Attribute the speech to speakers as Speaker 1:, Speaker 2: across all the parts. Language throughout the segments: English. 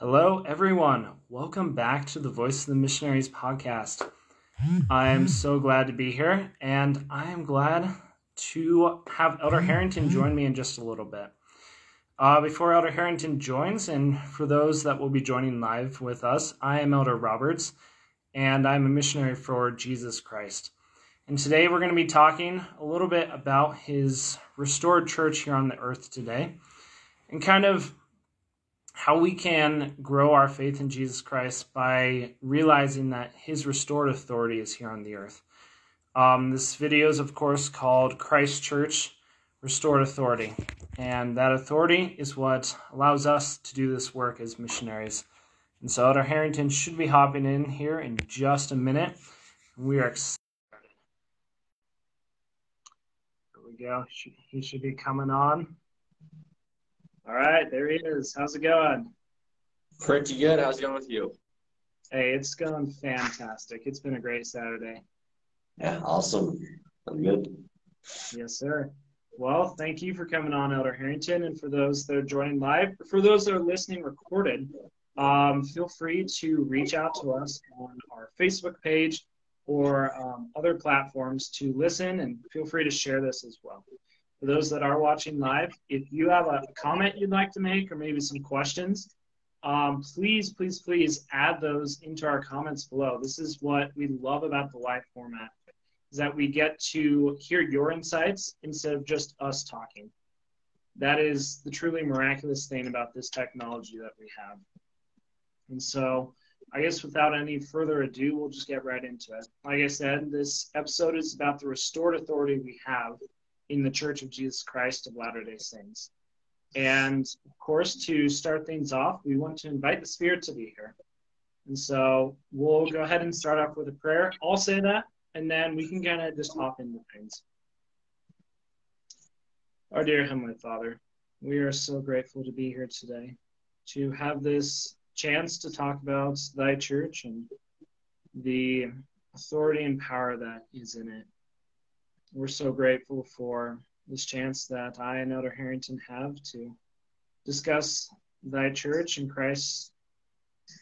Speaker 1: Hello, everyone. Welcome back to the Voice of the Missionaries podcast. I am so glad to be here, and I am glad to have Elder Harrington join me in just a little bit. Uh, before Elder Harrington joins, and for those that will be joining live with us, I am Elder Roberts, and I'm a missionary for Jesus Christ. And today we're going to be talking a little bit about his restored church here on the earth today, and kind of how we can grow our faith in Jesus Christ by realizing that His restored authority is here on the earth. Um, this video is, of course, called Christ Church Restored Authority, and that authority is what allows us to do this work as missionaries. And so, Elder Harrington should be hopping in here in just a minute. We are excited. There we go. He should be coming on. All right, there he is. How's it going?
Speaker 2: Pretty good. How's it going with you?
Speaker 1: Hey, it's going fantastic. It's been a great Saturday.
Speaker 2: Yeah, awesome. I'm good.
Speaker 1: Yes, sir. Well, thank you for coming on, Elder Harrington. And for those that are joining live, for those that are listening recorded, um, feel free to reach out to us on our Facebook page or um, other platforms to listen and feel free to share this as well for those that are watching live, if you have a comment you'd like to make or maybe some questions, um, please, please, please add those into our comments below. This is what we love about the live format, is that we get to hear your insights instead of just us talking. That is the truly miraculous thing about this technology that we have. And so, I guess without any further ado, we'll just get right into it. Like I said, this episode is about the restored authority we have in the Church of Jesus Christ of Latter day Saints. And of course, to start things off, we want to invite the Spirit to be here. And so we'll go ahead and start off with a prayer. I'll say that, and then we can kind of just hop into things. Our dear Heavenly Father, we are so grateful to be here today, to have this chance to talk about Thy church and the authority and power that is in it we're so grateful for this chance that I and Elder Harrington have to discuss thy church and Christ's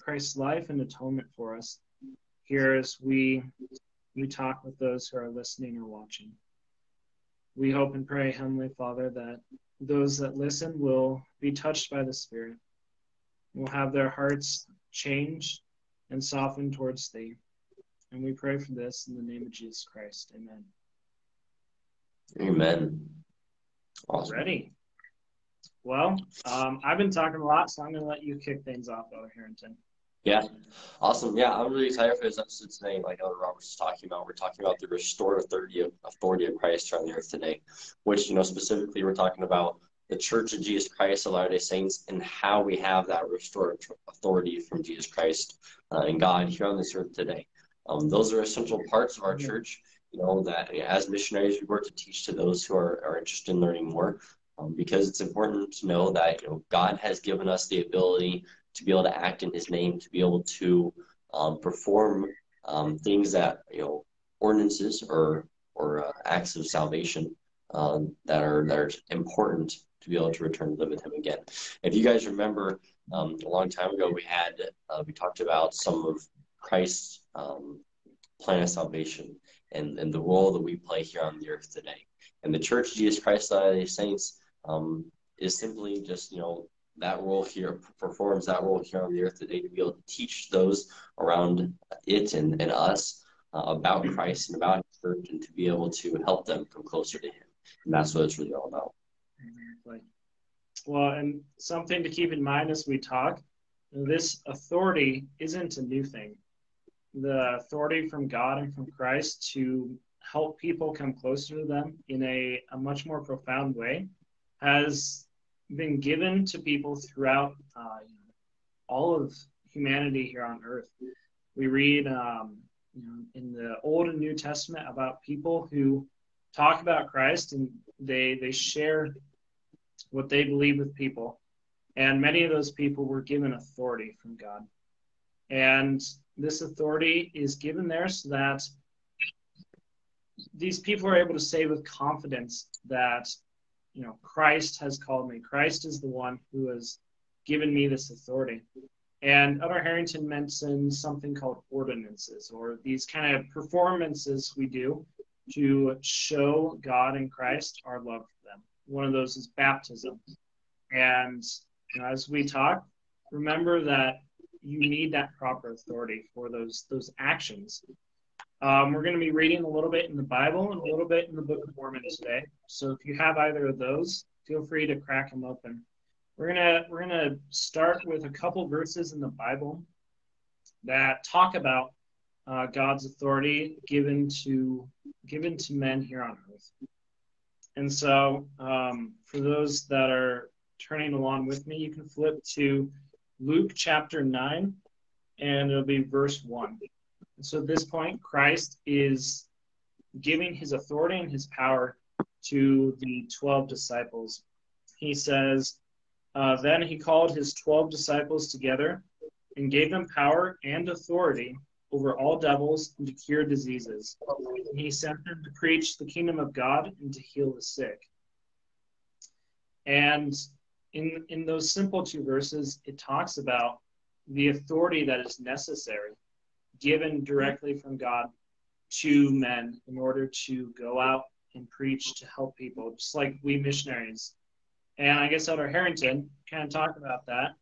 Speaker 1: Christ's life and atonement for us here as we we talk with those who are listening or watching. We hope and pray, Heavenly Father, that those that listen will be touched by the Spirit, will have their hearts changed and softened towards Thee. And we pray for this in the name of Jesus Christ. Amen.
Speaker 2: Amen.
Speaker 1: Awesome. Ready. Well, um, I've been talking a lot, so I'm going to let you kick things off, Elder Harrington.
Speaker 2: Yeah, awesome. Yeah, I'm really excited for this episode today. Like Elder Roberts was talking about, we're talking about the restored authority of, authority of Christ on the earth today, which, you know, specifically we're talking about the Church of Jesus Christ of Latter-day Saints and how we have that restored authority from Jesus Christ uh, and God here on this earth today. Um, those are essential parts of our church you know that as missionaries we work to teach to those who are, are interested in learning more um, because it's important to know that you know god has given us the ability to be able to act in his name to be able to um, perform um, things that you know ordinances or or uh, acts of salvation um, that are that are important to be able to return to live with him again. If you guys remember um, a long time ago we had uh, we talked about some of christ's um, plan of salvation and, and the role that we play here on the earth today. And the Church of Jesus Christ of Latter-day Saints um, is simply just, you know, that role here performs that role here on the earth today to be able to teach those around it and, and us uh, about Christ and about His church and to be able to help them come closer to Him. And that's what it's really all about.
Speaker 1: Well, and something to keep in mind as we talk this authority isn't a new thing the authority from God and from Christ to help people come closer to them in a, a much more profound way has been given to people throughout uh, all of humanity here on earth. We read um, you know, in the Old and New Testament about people who talk about Christ and they they share what they believe with people, and many of those people were given authority from God. And this authority is given there so that these people are able to say with confidence that you know Christ has called me. Christ is the one who has given me this authority. And Elder Harrington mentioned something called ordinances, or these kind of performances we do to show God and Christ our love for them. One of those is baptism. And you know, as we talk, remember that you need that proper authority for those those actions. Um, we're going to be reading a little bit in the Bible and a little bit in the Book of Mormon today. So if you have either of those, feel free to crack them open. We're gonna we're gonna start with a couple verses in the Bible that talk about uh, God's authority given to given to men here on earth. And so, um, for those that are turning along with me, you can flip to Luke chapter 9, and it'll be verse 1. And so, at this point, Christ is giving his authority and his power to the 12 disciples. He says, uh, Then he called his 12 disciples together and gave them power and authority over all devils and to cure diseases. And he sent them to preach the kingdom of God and to heal the sick. And in, in those simple two verses, it talks about the authority that is necessary, given directly from God to men in order to go out and preach to help people, just like we missionaries. And I guess Elder Harrington kind of talked about that.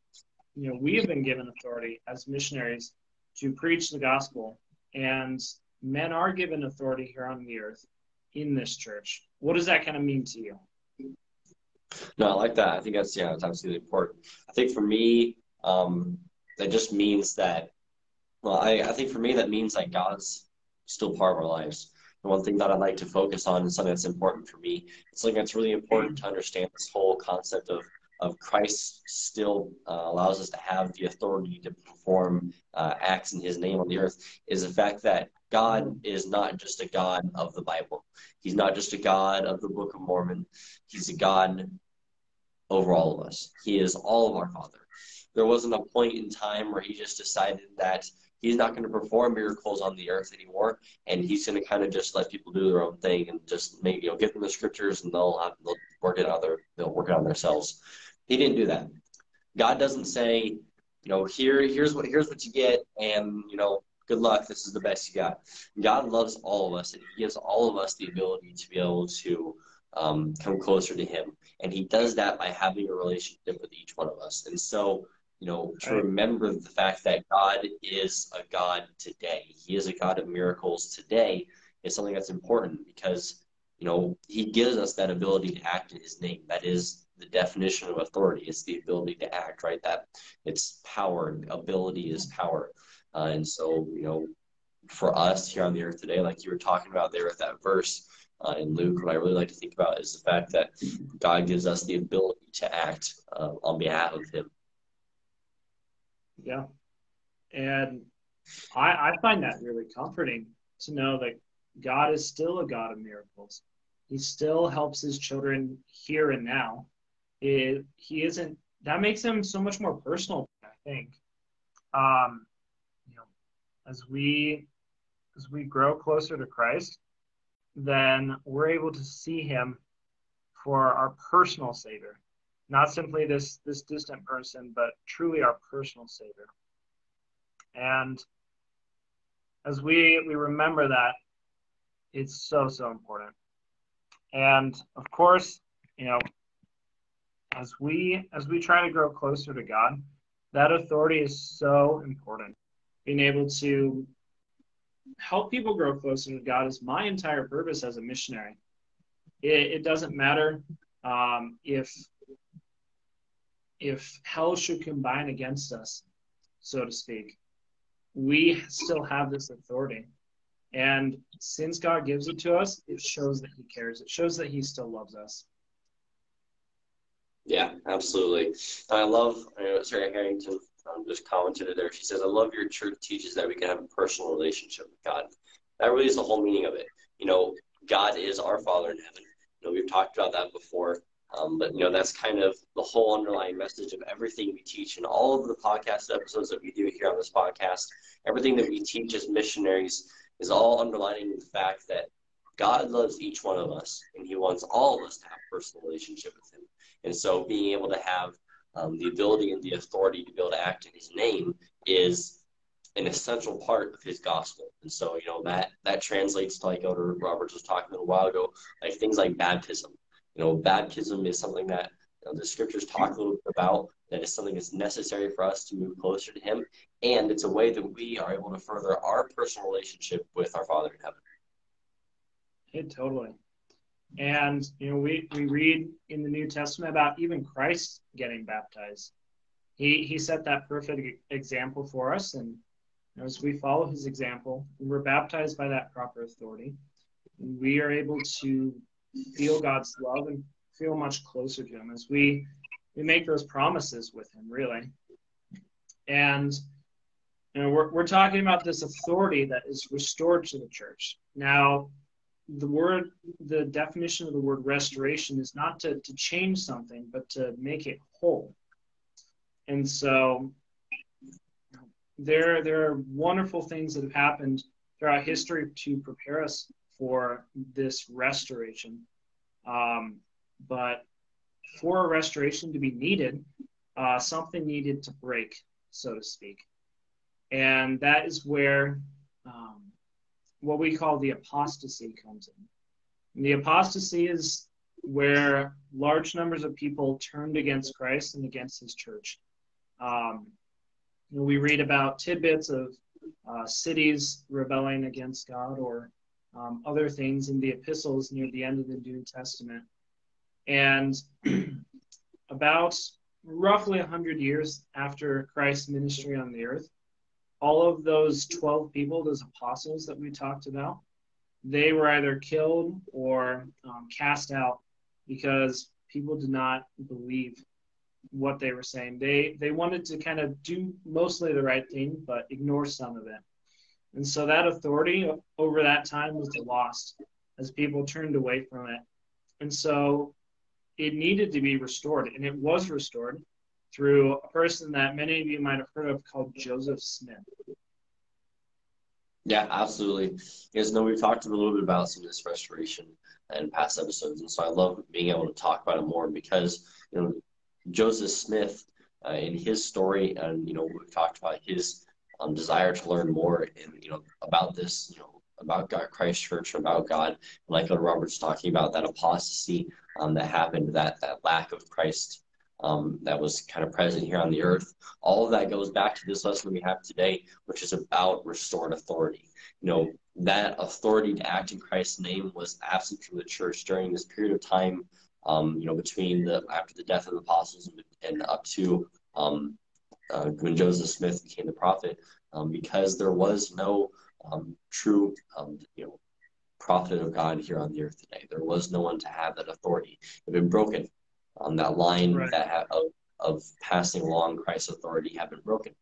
Speaker 1: You know, we have been given authority as missionaries to preach the gospel, and men are given authority here on the earth in this church. What does that kind of mean to you?
Speaker 2: No, I like that. I think that's yeah, it's absolutely important. I think for me, um, that just means that. Well, I, I think for me that means that God's still part of our lives. The one thing that I'd like to focus on is something that's important for me. It's something that's really important to understand this whole concept of of Christ still uh, allows us to have the authority to perform uh, acts in His name on the earth is the fact that God is not just a God of the Bible. He's not just a God of the Book of Mormon. He's a God over all of us. He is all of our Father. There wasn't a point in time where He just decided that He's not going to perform miracles on the earth anymore, and He's going to kind of just let people do their own thing and just maybe you know give them the scriptures and they'll have, they'll work it out their they'll work it on themselves. He didn't do that. God doesn't say, you know, here, here's what, here's what you get, and you know, good luck. This is the best you got. God loves all of us, and He gives all of us the ability to be able to um, come closer to Him, and He does that by having a relationship with each one of us. And so, you know, to remember the fact that God is a God today, He is a God of miracles today, is something that's important because you know He gives us that ability to act in His name. That is the definition of authority. It's the ability to act, right? That it's power. Ability is power. Uh, and so, you know, for us here on the earth today, like you were talking about there with that verse uh, in Luke, what I really like to think about is the fact that God gives us the ability to act uh, on behalf of Him.
Speaker 1: Yeah. And I, I find that really comforting to know that God is still a God of miracles. He still helps his children here and now it, he isn't that makes him so much more personal i think um you know as we as we grow closer to christ then we're able to see him for our personal savior. Not simply this this distant person but truly our personal savior. And as we we remember that it's so so important. And of course you know as we as we try to grow closer to God, that authority is so important. Being able to help people grow closer to God is my entire purpose as a missionary. It, it doesn't matter um, if if hell should combine against us, so to speak. We still have this authority. And since God gives it to us, it shows that He cares. It shows that He still loves us.
Speaker 2: Yeah, absolutely. I love uh, Sarah Harrington um, just commented there. She says, "I love your church teaches that we can have a personal relationship with God." That really is the whole meaning of it. You know, God is our Father in heaven. You know, we've talked about that before, um, but you know that's kind of the whole underlying message of everything we teach and all of the podcast episodes that we do here on this podcast. Everything that we teach as missionaries is all underlining the fact that God loves each one of us, and He wants all of us to have a personal relationship with Him. And so being able to have um, the ability and the authority to be able to act in His name is an essential part of His gospel. And so, you know, that that translates to like Elder Roberts was talking a little while ago, like things like baptism. You know, baptism is something that you know, the scriptures talk a little bit about. That is something that's necessary for us to move closer to Him, and it's a way that we are able to further our personal relationship with our Father in heaven.
Speaker 1: Yeah, totally. And you know, we we read in the New Testament about even Christ getting baptized. He he set that perfect example for us, and you know, as we follow his example, we're baptized by that proper authority, we are able to feel God's love and feel much closer to Him as we we make those promises with Him, really. And you know, we're we're talking about this authority that is restored to the church. Now, the word, the definition of the word restoration is not to, to change something, but to make it whole. And so there, there are wonderful things that have happened throughout history to prepare us for this restoration. Um, but for a restoration to be needed, uh, something needed to break, so to speak. And that is where um, what we call the apostasy comes in. And the apostasy is where large numbers of people turned against Christ and against his church. Um, we read about tidbits of uh, cities rebelling against God or um, other things in the epistles near the end of the New Testament. And about roughly 100 years after Christ's ministry on the earth, all of those 12 people, those apostles that we talked about, they were either killed or um, cast out because people did not believe what they were saying. They they wanted to kind of do mostly the right thing, but ignore some of it. And so that authority over that time was lost as people turned away from it. And so it needed to be restored, and it was restored through a person that many of you might have heard of called Joseph Smith.
Speaker 2: Yeah, absolutely. You guys know we've talked a little bit about some of this restoration in past episodes, and so I love being able to talk about it more because you know Joseph Smith uh, in his story, and you know we've talked about his um, desire to learn more and you know about this, you know about God, Christ Church, about God, like what Robert's talking about that apostasy um, that happened, that that lack of Christ um, that was kind of present here on the earth. All of that goes back to this lesson we have today, which is about restored authority. You know, that authority to act in Christ's name was absent from the church during this period of time, um, you know, between the after the death of the apostles and, and up to um, uh, when Joseph Smith became the prophet, um, because there was no um, true, um, you know, prophet of God here on the earth today. There was no one to have that authority. It had been broken um, that line right. that ha- of, of passing along Christ's authority have been broken.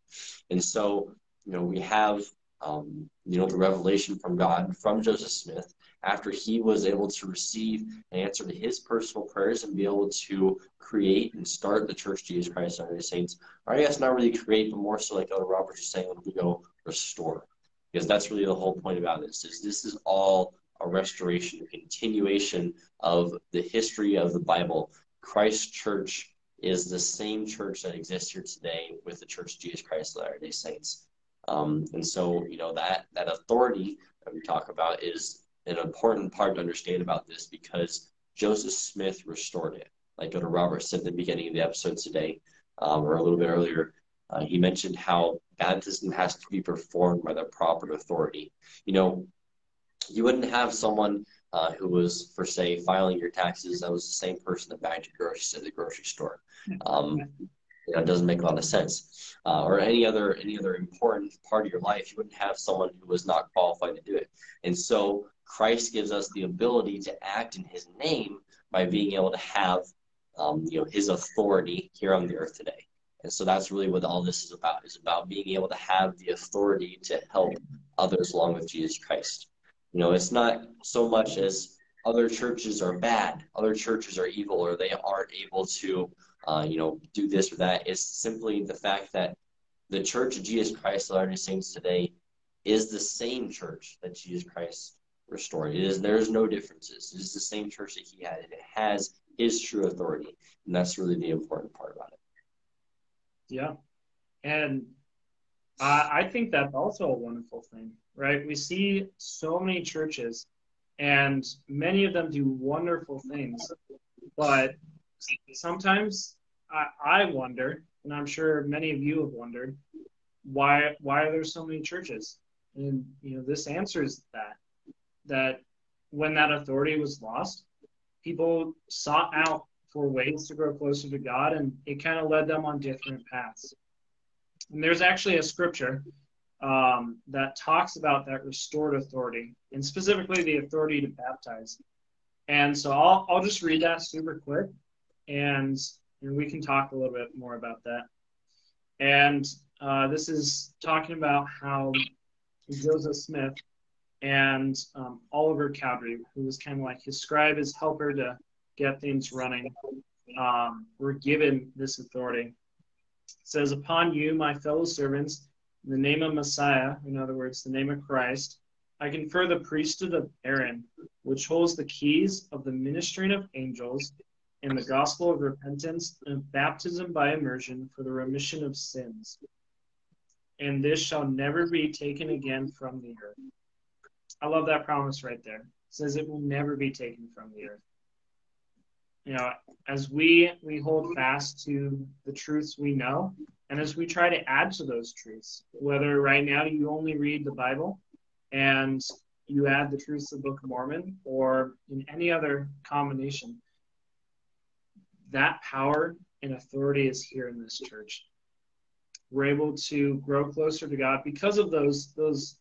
Speaker 2: And so, you know, we have, um, you know, the revelation from God from Joseph Smith after he was able to receive an answer to his personal prayers and be able to create and start the Church Jesus Christ Latter-day Saints. Or I guess not really create, but more so like Elder Roberts is saying, we go restore. Because that's really the whole point about this is this is all a restoration, a continuation of the history of the Bible Christ Church is the same church that exists here today with the Church of Jesus Christ of Latter-day Saints. Um, and so, you know, that, that authority that we talk about is an important part to understand about this because Joseph Smith restored it. Like Elder Robert said at the beginning of the episode today, um, or a little bit earlier, uh, he mentioned how baptism has to be performed by the proper authority. You know, you wouldn't have someone uh, who was, for say, filing your taxes, that was the same person that bagged your groceries at the grocery store. Um, you know, it doesn't make a lot of sense. Uh, or any other any other important part of your life, you wouldn't have someone who was not qualified to do it. And so Christ gives us the ability to act in His name by being able to have, um, you know, His authority here on the earth today. And so that's really what all this is about. Is about being able to have the authority to help others along with Jesus Christ. You know, it's not so much as other churches are bad, other churches are evil, or they aren't able to, uh, you know, do this or that. It's simply the fact that the Church of Jesus Christ of Latter-day Saints today is the same church that Jesus Christ restored. It is there's no differences. It is the same church that He had, it has His true authority, and that's really the important part about it.
Speaker 1: Yeah. And I think that's also a wonderful thing, right? We see so many churches, and many of them do wonderful things, but sometimes I, I wonder, and I'm sure many of you have wondered, why why are there so many churches? And you know, this answers that that when that authority was lost, people sought out for ways to grow closer to God, and it kind of led them on different paths. And there's actually a scripture um, that talks about that restored authority, and specifically the authority to baptize. And so I'll, I'll just read that super quick, and, and we can talk a little bit more about that. And uh, this is talking about how Joseph Smith and um, Oliver Cowdery, who was kind of like his scribe, his helper to get things running, um, were given this authority. It says, Upon you, my fellow servants, the name of Messiah, in other words, the name of Christ, I confer the priesthood of Aaron, which holds the keys of the ministering of angels and the gospel of repentance and baptism by immersion for the remission of sins. And this shall never be taken again from the earth. I love that promise right there. It says it will never be taken from the earth you know, as we we hold fast to the truths we know, and as we try to add to those truths, whether right now you only read the Bible and you add the truths of the Book of Mormon or in any other combination, that power and authority is here in this church. We're able to grow closer to God because of those those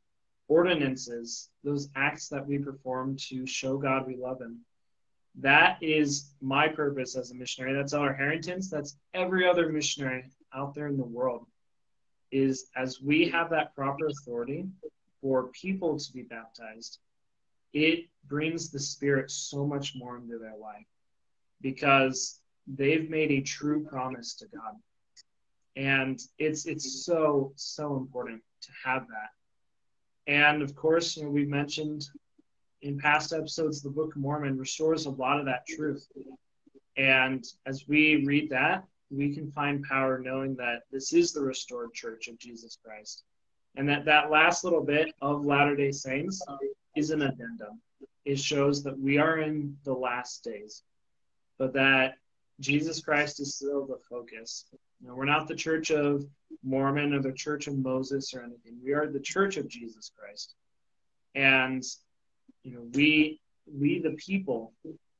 Speaker 1: ordinances, those acts that we perform to show God we love Him that is my purpose as a missionary. That's Elder Harrington's. That's every other missionary out there in the world. Is as we have that proper authority for people to be baptized, it brings the Spirit so much more into their life because they've made a true promise to God. And it's it's so so important to have that. And of course, you know, we've mentioned in past episodes, the Book of Mormon restores a lot of that truth. And as we read that, we can find power knowing that this is the restored church of Jesus Christ. And that that last little bit of Latter day Saints is an addendum. It shows that we are in the last days, but that Jesus Christ is still the focus. You know, we're not the church of Mormon or the church of Moses or anything. We are the church of Jesus Christ. And you know, we we the people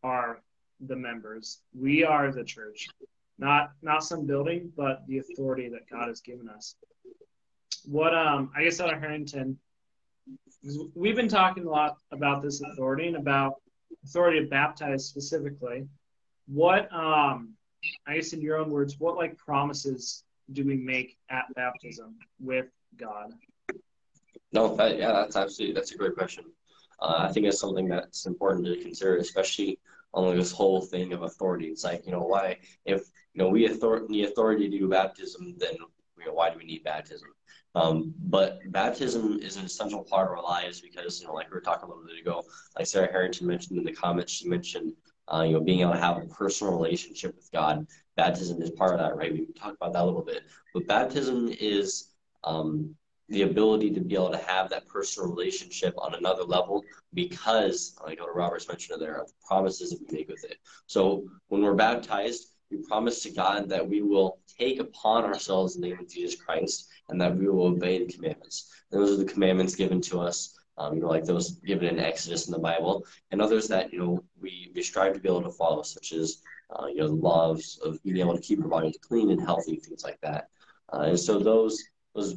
Speaker 1: are the members. We are the church, not not some building, but the authority that God has given us. What um I guess Elder Harrington, we've been talking a lot about this authority and about authority to baptize specifically. What um I guess in your own words, what like promises do we make at baptism with God?
Speaker 2: No, that, yeah, that's absolutely that's a great question. Uh, I think it's something that's important to consider, especially on this whole thing of authority. It's like, you know, why, if, you know, we author- the authority to do baptism, then, you know, why do we need baptism? Um, but baptism is an essential part of our lives because, you know, like we were talking a little bit ago, like Sarah Harrington mentioned in the comments, she mentioned, uh, you know, being able to have a personal relationship with God. Baptism is part of that, right? We talked about that a little bit. But baptism is um, the ability to be able to have that personal relationship on another level because, like what Roberts mentioned there, of the promises that we make with it. So when we're baptized, we promise to God that we will take upon ourselves the name of Jesus Christ and that we will obey the commandments. And those are the commandments given to us, um, you know, like those given in Exodus in the Bible, and others that, you know, we, we strive to be able to follow, such as, uh, you know, the laws of being able to keep our bodies clean and healthy, things like that. Uh, and so those those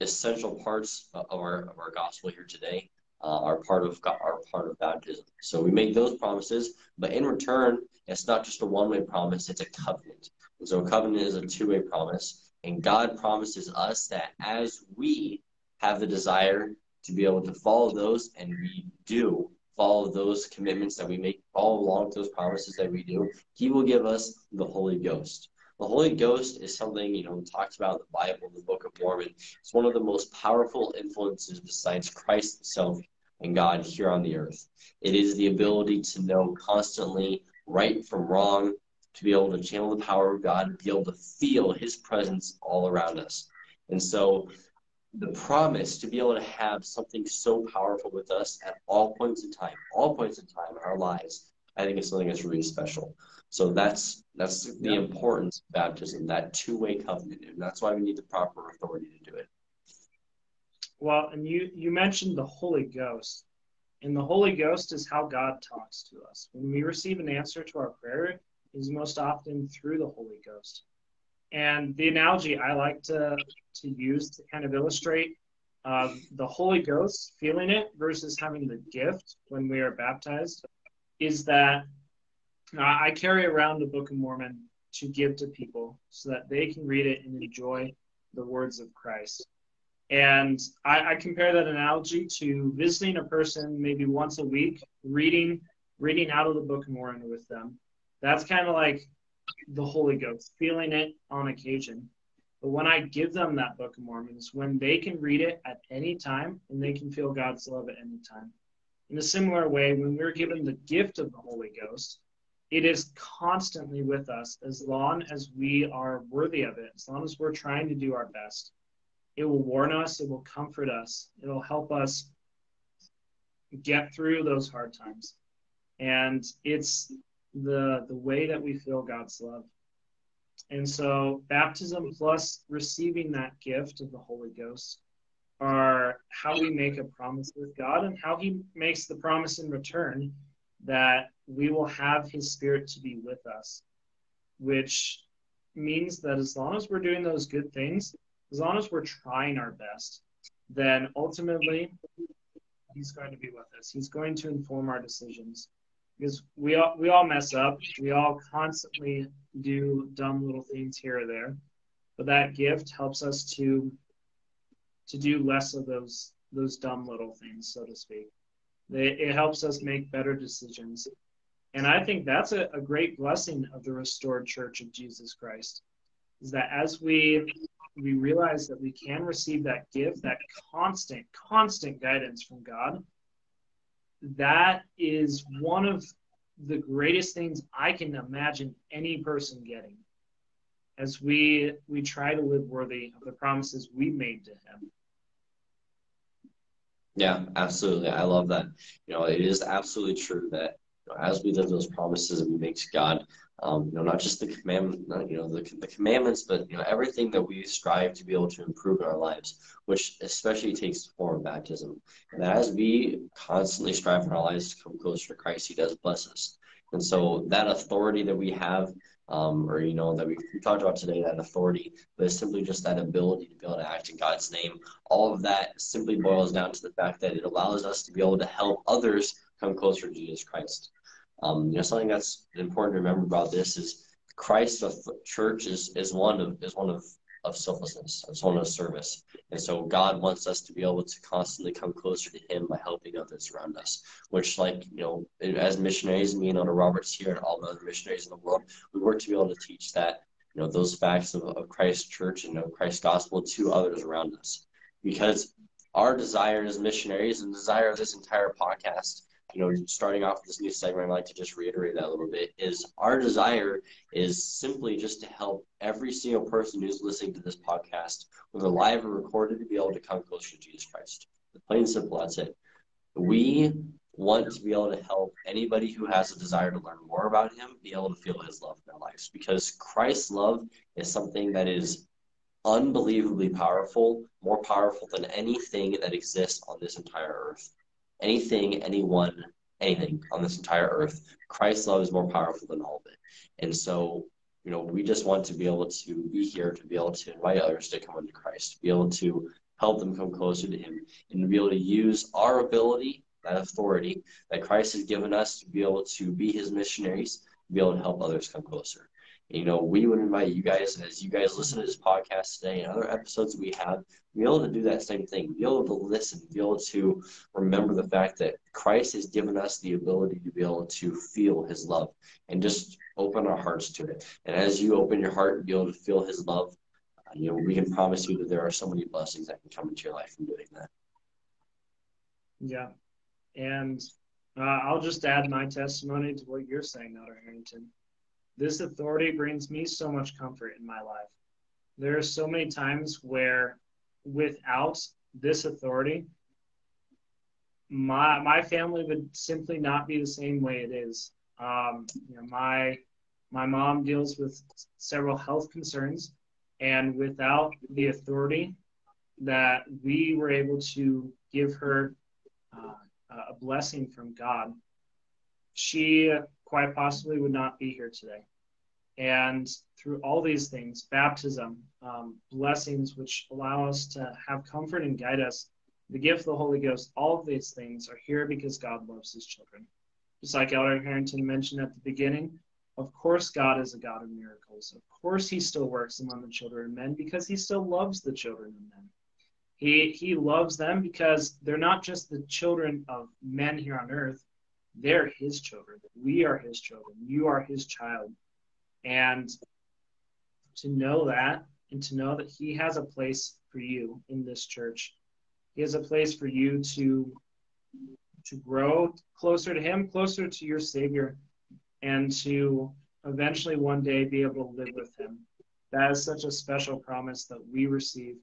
Speaker 2: essential parts of our, of our gospel here today uh, are part of God, are part of baptism. So we make those promises, but in return, it's not just a one-way promise; it's a covenant. And so a covenant is a two-way promise, and God promises us that as we have the desire to be able to follow those, and we do follow those commitments that we make, follow along those promises that we do, He will give us the Holy Ghost. The Holy Ghost is something, you know, talked about in the Bible, the Book of Mormon. It's one of the most powerful influences besides Christ himself and God here on the earth. It is the ability to know constantly right from wrong, to be able to channel the power of God, to be able to feel His presence all around us. And so, the promise to be able to have something so powerful with us at all points in time, all points in time in our lives, I think is something that's really special. So that's that's the yeah. importance of baptism, that two-way covenant, and that's why we need the proper authority to do it.
Speaker 1: Well, and you you mentioned the Holy Ghost, and the Holy Ghost is how God talks to us. When we receive an answer to our prayer, is most often through the Holy Ghost. And the analogy I like to to use to kind of illustrate uh, the Holy Ghost feeling it versus having the gift when we are baptized is that uh, I carry around the Book of Mormon to give to people so that they can read it and enjoy the words of Christ. And I, I, compare that analogy to visiting a person maybe once a week, reading reading out of the Book of Mormon with them. That's kind of like the Holy Ghost, feeling it on occasion. But when I give them that Book of Mormon, when they can read it at any time and they can feel God's love at any time. In a similar way, when we're given the gift of the Holy Ghost, it is constantly with us as long as we are worthy of it, as long as we're trying to do our best. It will warn us, it will comfort us, it'll help us get through those hard times. And it's the the way that we feel God's love. And so baptism plus receiving that gift of the Holy Ghost are how we make a promise with God and how he makes the promise in return that we will have his spirit to be with us, which means that as long as we're doing those good things, as long as we're trying our best, then ultimately he's going to be with us. He's going to inform our decisions because we all we all mess up. We all constantly do dumb little things here or there, but that gift helps us to to do less of those those dumb little things, so to speak. It, it helps us make better decisions, and I think that's a, a great blessing of the restored Church of Jesus Christ, is that as we we realize that we can receive that gift, that constant, constant guidance from God that is one of the greatest things I can imagine any person getting as we we try to live worthy of the promises we made to him.
Speaker 2: Yeah, absolutely. I love that. You know, it is absolutely true that you know, as we live those promises that we make to God, um, you know, not just the commandment, you know, the, the commandments, but you know, everything that we strive to be able to improve in our lives, which especially takes the form of baptism. And as we constantly strive in our lives to come closer to Christ, He does bless us. And so that authority that we have, um, or you know, that we, we talked about today, that authority, but it's simply just that ability to be able to act in God's name. All of that simply boils down to the fact that it allows us to be able to help others come closer to Jesus Christ. Um, you know, something that's important to remember about this is Christ's church is, is one of is one of, of selflessness. It's one of service. And so God wants us to be able to constantly come closer to Him by helping others around us. Which, like you know, as missionaries, me and Elder Roberts here and all the other missionaries in the world, we work to be able to teach that you know those facts of, of Christ's church and of Christ's gospel to others around us. Because our desire as missionaries and desire of this entire podcast you know, starting off this new segment, I'd like to just reiterate that a little bit, is our desire is simply just to help every single person who's listening to this podcast, whether live or recorded, to be able to come closer to Jesus Christ. Plain and simple, that's it. We want to be able to help anybody who has a desire to learn more about him be able to feel his love in their lives because Christ's love is something that is unbelievably powerful, more powerful than anything that exists on this entire earth anything, anyone, anything on this entire earth. Christ's love is more powerful than all of it. And so, you know, we just want to be able to be here to be able to invite others to come into Christ, to be able to help them come closer to Him, and to be able to use our ability, that authority that Christ has given us to be able to be His missionaries, to be able to help others come closer you know, we would invite you guys, as you guys listen to this podcast today and other episodes we have, be able to do that same thing, be able to listen, be able to remember the fact that Christ has given us the ability to be able to feel his love and just open our hearts to it. And as you open your heart and be able to feel his love, uh, you know, we can promise you that there are so many blessings that can come into your life from doing that.
Speaker 1: Yeah. And uh, I'll just add my testimony to what you're saying, Elder Harrington this authority brings me so much comfort in my life. There are so many times where without this authority, my my family would simply not be the same way it is. Um, you know, my my mom deals with several health concerns, and without the authority that we were able to give her uh, a blessing from God, she quite possibly would not be here today. And through all these things, baptism, um, blessings which allow us to have comfort and guide us, the gift of the Holy Ghost, all of these things are here because God loves his children. Just like Elder Harrington mentioned at the beginning, of course, God is a God of miracles. Of course, He still works among the children of men because He still loves the children of men. He, he loves them because they're not just the children of men here on earth, they're His children. We are His children. You are His child. And to know that and to know that He has a place for you in this church, He has a place for you to, to grow closer to Him, closer to your Savior and to eventually one day be able to live with him. That is such a special promise that we receive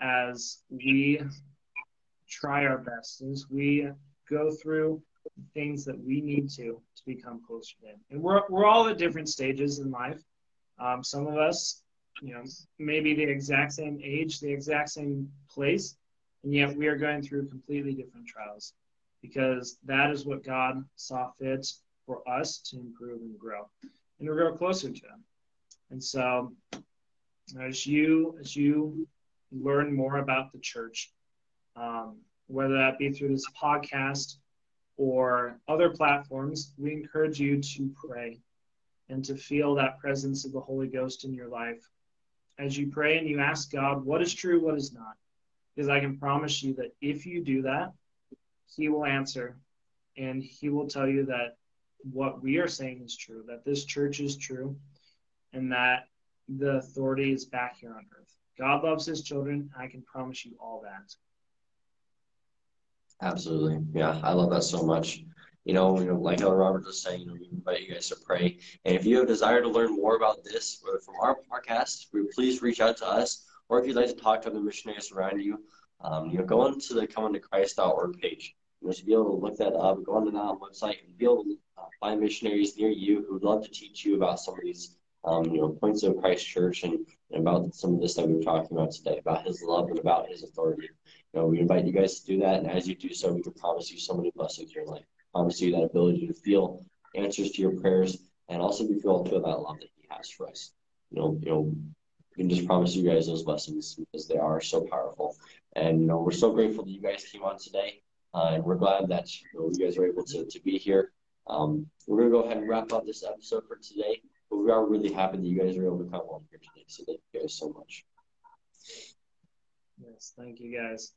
Speaker 1: as we try our best, as we go through things that we need to to become closer to him. And we're, we're all at different stages in life. Um, some of us, you know, maybe the exact same age, the exact same place, and yet we are going through completely different trials because that is what God saw fit for us to improve and grow and to grow closer to him. And so as you as you learn more about the church, um, whether that be through this podcast or other platforms, we encourage you to pray and to feel that presence of the Holy Ghost in your life. As you pray and you ask God what is true, what is not. Because I can promise you that if you do that, He will answer and He will tell you that what we are saying is true, that this church is true, and that the authority is back here on earth. God loves his children. I can promise you all that.
Speaker 2: Absolutely. Yeah, I love that so much. You know, you know, like Elder Robert was saying, you know, we invite you guys to pray. And if you have a desire to learn more about this, whether from our podcast, please reach out to us. Or if you'd like to talk to other missionaries around you, um, you know, go onto the comeuntochrist.org page. You to be able to look that up, go on to that website and be able to uh, find missionaries near you who would love to teach you about some of these, um, you know, points of Christ Church and, and about some of this that we were talking about today, about His love and about His authority. Know, we invite you guys to do that, and as you do so, we can promise you so many blessings in your life. Promise you that ability to feel answers to your prayers, and also be feel feel that love that He has for us. You know, you know, we can just promise you guys those blessings because they are so powerful. And you know, we're so grateful that you guys came on today. Uh, and we're glad that you, know, you guys are able to, to be here. Um, we're going to go ahead and wrap up this episode for today, but we are really happy that you guys are able to come on here today. So thank you guys so much.
Speaker 1: Yes, thank you guys.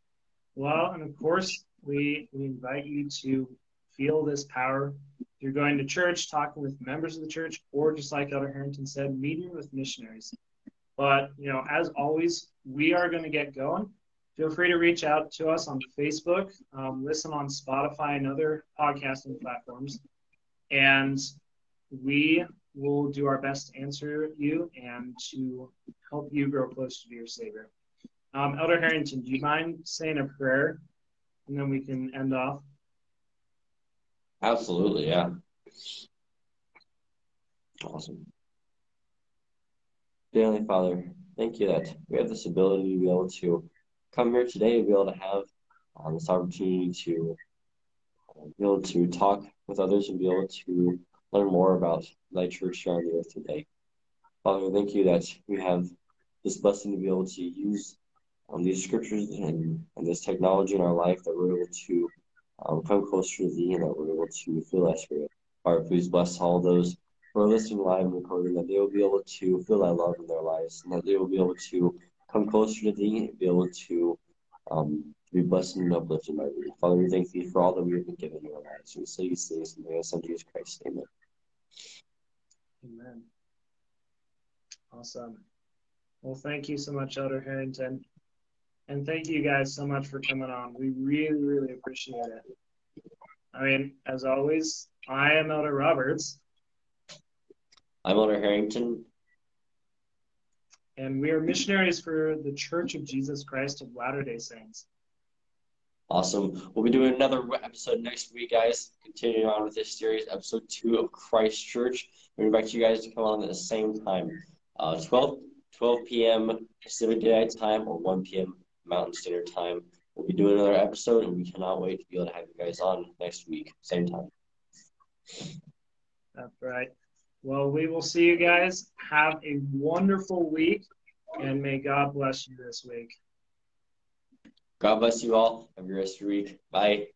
Speaker 1: Well, and of course, we, we invite you to feel this power. If you're going to church, talking with members of the church, or just like Elder Harrington said, meeting with missionaries. But, you know, as always, we are going to get going feel free to reach out to us on Facebook, um, listen on Spotify and other podcasting platforms, and we will do our best to answer you and to help you grow closer to your Savior. Um, Elder Harrington, do you mind saying a prayer, and then we can end off?
Speaker 2: Absolutely, yeah. Awesome. Dear Father, thank you that we have this ability to be able to come here today to be able to have um, this opportunity to uh, be able to talk with others and be able to learn more about Thy Church here on the earth today. Father, thank you that we have this blessing to be able to use um, these scriptures and, and this technology in our life that we're able to um, come closer to Thee and that we're able to feel Thy Spirit. Father, please bless all those who are listening live and recording, that they will be able to feel Thy love in their lives and that they will be able to come closer to thee and be able to um, be blessed and uplifted by thee. Father, we thank thee for all that we have been given in our lives. We say these things in the name of Jesus Christ. Amen.
Speaker 1: Amen. Awesome. Well, thank you so much, Elder Harrington. And thank you guys so much for coming on. We really, really appreciate it. I mean, as always, I am Elder Roberts.
Speaker 2: I'm Elder Harrington.
Speaker 1: And we are missionaries for the Church of Jesus Christ of Latter day Saints.
Speaker 2: Awesome. We'll be doing another episode next week, guys. Continuing on with this series, episode two of Christ Church. We invite you guys to come on at the same time, uh, 12, 12 p.m. Pacific Daylight Time or 1 p.m. Mountain Standard Time. We'll be doing another episode, and we cannot wait to be able to have you guys on next week, same time.
Speaker 1: That's right. Well, we will see you guys. Have a wonderful week, and may God bless you this week.
Speaker 2: God bless you all. Have a rest of your week. Bye.